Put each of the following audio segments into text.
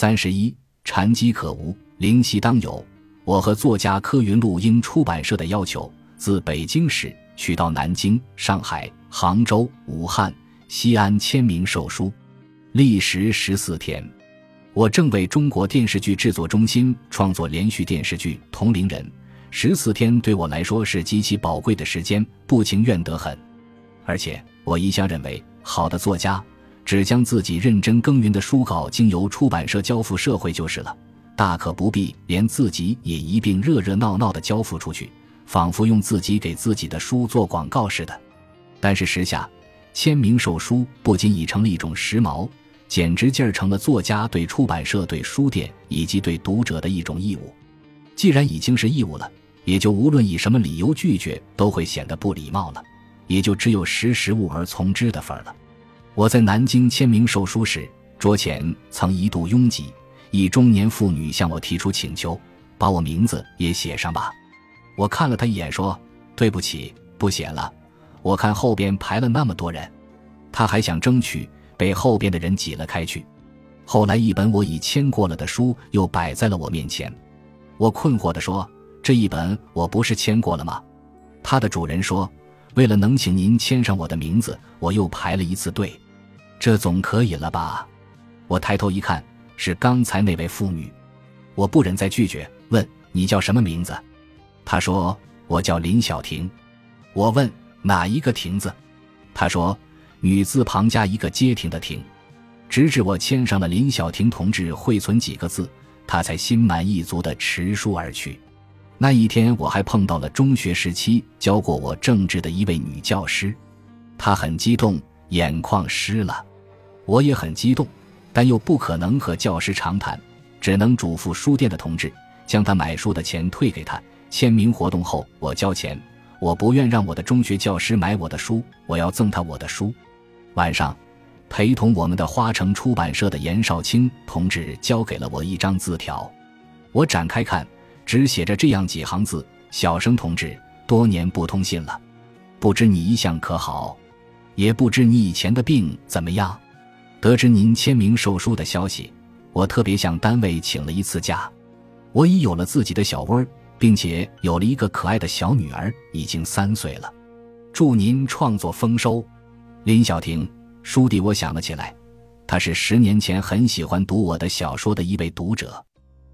三十一，禅机可无，灵犀当有。我和作家柯云路应出版社的要求，自北京市取到南京、上海、杭州、武汉、西安签名售书，历时十四天。我正为中国电视剧制作中心创作连续电视剧《同龄人》，十四天对我来说是极其宝贵的时间，不情愿得很。而且我一向认为，好的作家只将自己认真耕耘的书稿经由出版社交付社会就是了，大可不必连自己也一并热热闹闹地交付出去，仿佛用自己给自己的书做广告似的。但是时下，签名售书不仅已成了一种时髦。简直劲儿成了作家对出版社、对书店以及对读者的一种义务。既然已经是义务了，也就无论以什么理由拒绝，都会显得不礼貌了。也就只有识时务而从之的份儿了。我在南京签名售书时，桌前曾一度拥挤，一中年妇女向我提出请求，把我名字也写上吧。我看了她一眼，说：“对不起，不写了。我看后边排了那么多人。”她还想争取。被后边的人挤了开去。后来，一本我已签过了的书又摆在了我面前。我困惑地说：“这一本我不是签过了吗？”它的主人说：“为了能请您签上我的名字，我又排了一次队。这总可以了吧？”我抬头一看，是刚才那位妇女。我不忍再拒绝，问：“你叫什么名字？”她说：“我叫林小婷。”我问：“哪一个亭子？”她说。女字旁加一个街亭的亭，直至我签上了林小婷同志惠存几个字，她才心满意足地持书而去。那一天，我还碰到了中学时期教过我政治的一位女教师，她很激动，眼眶湿了。我也很激动，但又不可能和教师长谈，只能嘱咐书店的同志将他买书的钱退给他。签名活动后，我交钱。我不愿让我的中学教师买我的书，我要赠他我的书。晚上，陪同我们的花城出版社的严少卿同志交给了我一张字条，我展开看，只写着这样几行字：“小生同志，多年不通信了，不知你一向可好，也不知你以前的病怎么样。得知您签名售书的消息，我特别向单位请了一次假。我已有了自己的小窝，并且有了一个可爱的小女儿，已经三岁了。祝您创作丰收。”林小婷，书弟，我想了起来，他是十年前很喜欢读我的小说的一位读者。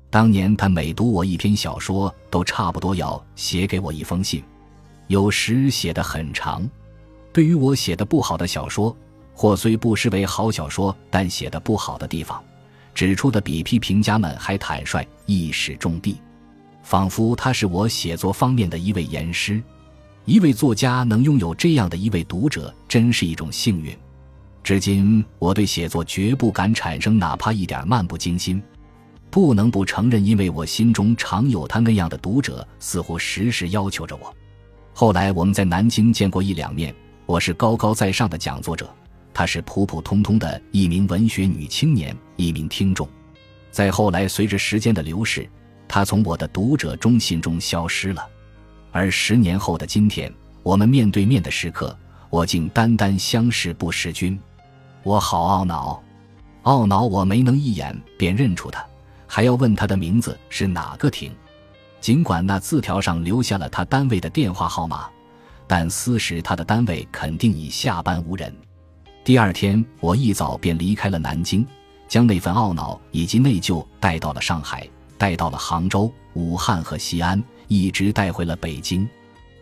当年他每读我一篇小说，都差不多要写给我一封信，有时写得很长。对于我写的不好的小说，或虽不失为好小说，但写的不好的地方，指出的比批评家们还坦率，一矢中的，仿佛他是我写作方面的一位严师。一位作家能拥有这样的一位读者，真是一种幸运。至今，我对写作绝不敢产生哪怕一点漫不经心。不能不承认，因为我心中常有他那样的读者，似乎时时要求着我。后来我们在南京见过一两面，我是高高在上的讲作者，她是普普通通的一名文学女青年，一名听众。再后来，随着时间的流逝，她从我的读者中心中消失了。而十年后的今天，我们面对面的时刻，我竟单单相识不识君，我好懊恼，懊恼我没能一眼便认出他，还要问他的名字是哪个亭。尽管那字条上留下了他单位的电话号码，但私时他的单位肯定已下班无人。第二天，我一早便离开了南京，将那份懊恼以及内疚带到了上海，带到了杭州、武汉和西安。一直带回了北京。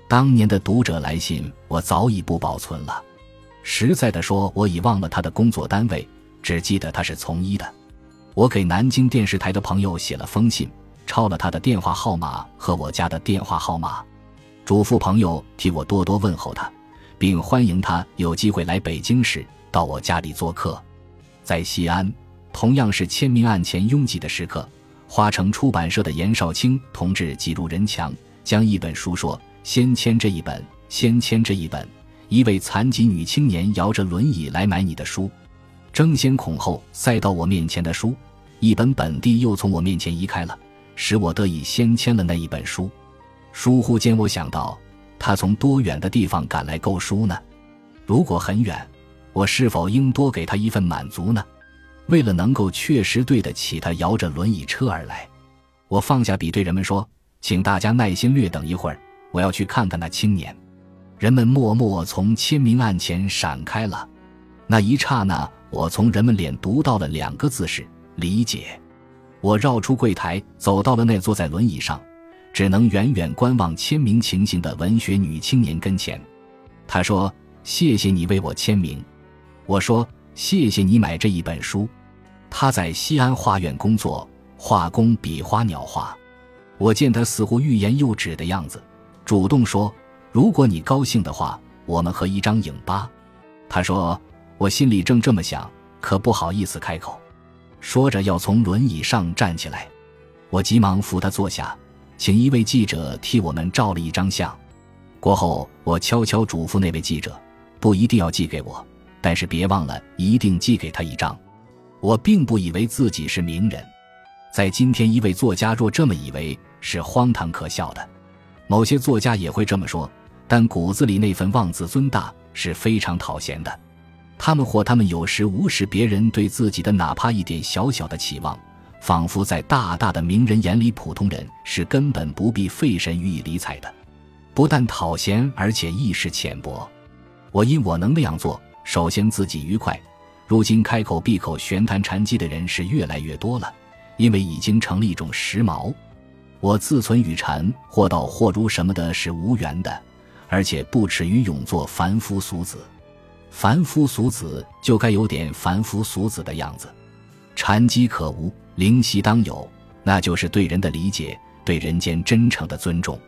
当年的读者来信，我早已不保存了。实在的说，我已忘了他的工作单位，只记得他是从医的。我给南京电视台的朋友写了封信，抄了他的电话号码和我家的电话号码，嘱咐朋友替我多多问候他，并欢迎他有机会来北京时到我家里做客。在西安，同样是签名案前拥挤的时刻。花城出版社的严少卿同志挤入人墙，将一本书说：“先签这一本，先签这一本。”一位残疾女青年摇着轮椅来买你的书，争先恐后塞到我面前的书，一本本地又从我面前移开了，使我得以先签了那一本书。疏忽间，我想到，他从多远的地方赶来购书呢？如果很远，我是否应多给他一份满足呢？为了能够确实对得起他摇着轮椅车而来。我放下笔，对人们说：“请大家耐心略等一会儿，我要去看看那青年。”人们默默从签名案前闪开了。那一刹那，我从人们脸读到了两个字：是理解。我绕出柜台，走到了那坐在轮椅上、只能远远观望签名情形的文学女青年跟前。她说：“谢谢你为我签名。”我说：“谢谢你买这一本书。”她在西安画院工作，画工比花鸟画。我见她似乎欲言又止的样子，主动说：“如果你高兴的话，我们合一张影吧。”她说：“我心里正这么想，可不好意思开口。”说着要从轮椅上站起来，我急忙扶她坐下，请一位记者替我们照了一张相。过后，我悄悄嘱咐那位记者，不一定要寄给我，但是别忘了一定寄给他一张。我并不以为自己是名人，在今天，一位作家若这么以为，是荒唐可笑的。某些作家也会这么说，但骨子里那份妄自尊大是非常讨嫌的。他们或他们有时无视别人对自己的哪怕一点小小的期望，仿佛在大大的名人眼里，普通人是根本不必费神予以理睬的。不但讨嫌，而且意识浅薄。我因我能那样做，首先自己愉快。如今开口闭口玄谈禅机的人是越来越多了，因为已经成了一种时髦。我自存与禅或道或儒什么的是无缘的，而且不耻于永作凡夫俗子。凡夫俗子就该有点凡夫俗子的样子，禅机可无，灵犀当有，那就是对人的理解，对人间真诚的尊重。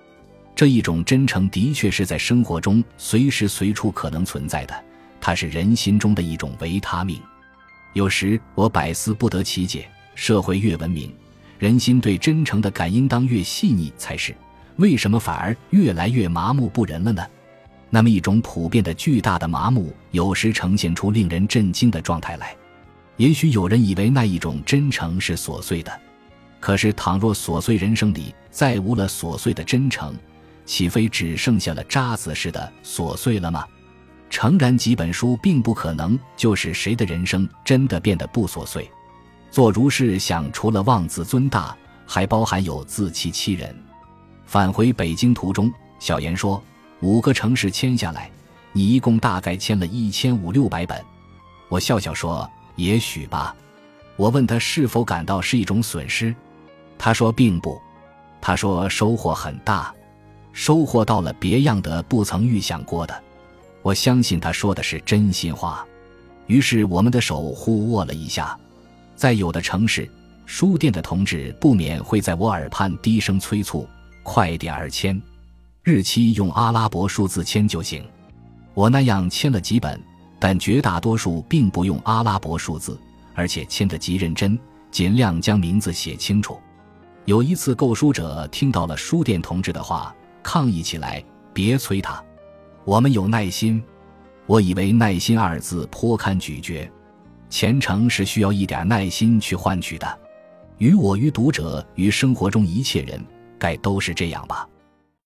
这一种真诚的确是在生活中随时随处可能存在的，它是人心中的一种维他命。有时我百思不得其解：社会越文明，人心对真诚的感应当越细腻才是，为什么反而越来越麻木不仁了呢？那么一种普遍的巨大的麻木，有时呈现出令人震惊的状态来。也许有人以为那一种真诚是琐碎的，可是倘若琐碎人生里再无了琐碎的真诚，岂非只剩下了渣子似的琐碎了吗？诚然，几本书并不可能就使谁的人生真的变得不琐碎。做如是想，除了妄自尊大，还包含有自欺欺人。返回北京途中，小严说。五个城市签下来，你一共大概签了一千五六百本。我笑笑说：“也许吧。”我问他是否感到是一种损失，他说并不。他说收获很大，收获到了别样的不曾预想过的。我相信他说的是真心话。于是我们的手互握了一下。在有的城市，书店的同志不免会在我耳畔低声催促：“快点儿签。”日期用阿拉伯数字签就行，我那样签了几本，但绝大多数并不用阿拉伯数字，而且签得极认真，尽量将名字写清楚。有一次，购书者听到了书店同志的话，抗议起来：“别催他，我们有耐心。”我以为“耐心”二字颇堪咀嚼，虔诚是需要一点耐心去换取的。于我、于读者、于生活中一切人，该都是这样吧。